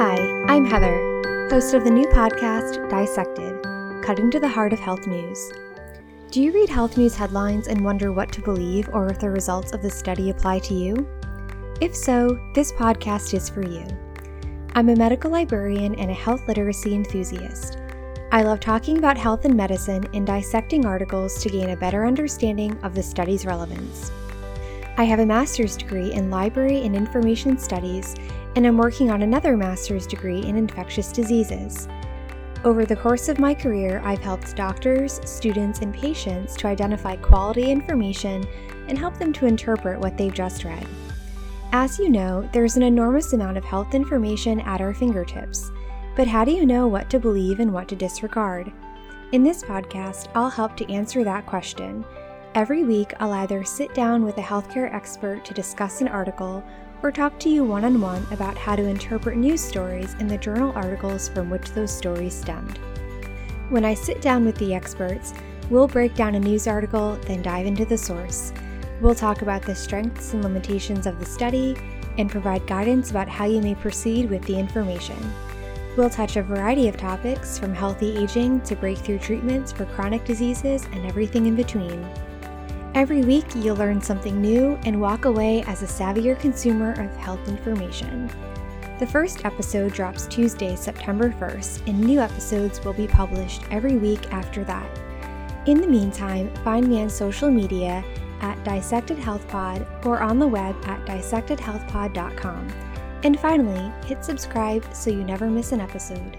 I'm Heather, host of the new podcast, Dissected Cutting to the Heart of Health News. Do you read health news headlines and wonder what to believe or if the results of the study apply to you? If so, this podcast is for you. I'm a medical librarian and a health literacy enthusiast. I love talking about health and medicine and dissecting articles to gain a better understanding of the study's relevance. I have a master's degree in library and information studies, and I'm working on another master's degree in infectious diseases. Over the course of my career, I've helped doctors, students, and patients to identify quality information and help them to interpret what they've just read. As you know, there's an enormous amount of health information at our fingertips. But how do you know what to believe and what to disregard? In this podcast, I'll help to answer that question. Every week, I'll either sit down with a healthcare expert to discuss an article or talk to you one on one about how to interpret news stories and the journal articles from which those stories stemmed. When I sit down with the experts, we'll break down a news article, then dive into the source. We'll talk about the strengths and limitations of the study and provide guidance about how you may proceed with the information. We'll touch a variety of topics from healthy aging to breakthrough treatments for chronic diseases and everything in between. Every week, you'll learn something new and walk away as a savvier consumer of health information. The first episode drops Tuesday, September 1st, and new episodes will be published every week after that. In the meantime, find me on social media at Dissected Health Pod or on the web at dissectedhealthpod.com. And finally, hit subscribe so you never miss an episode.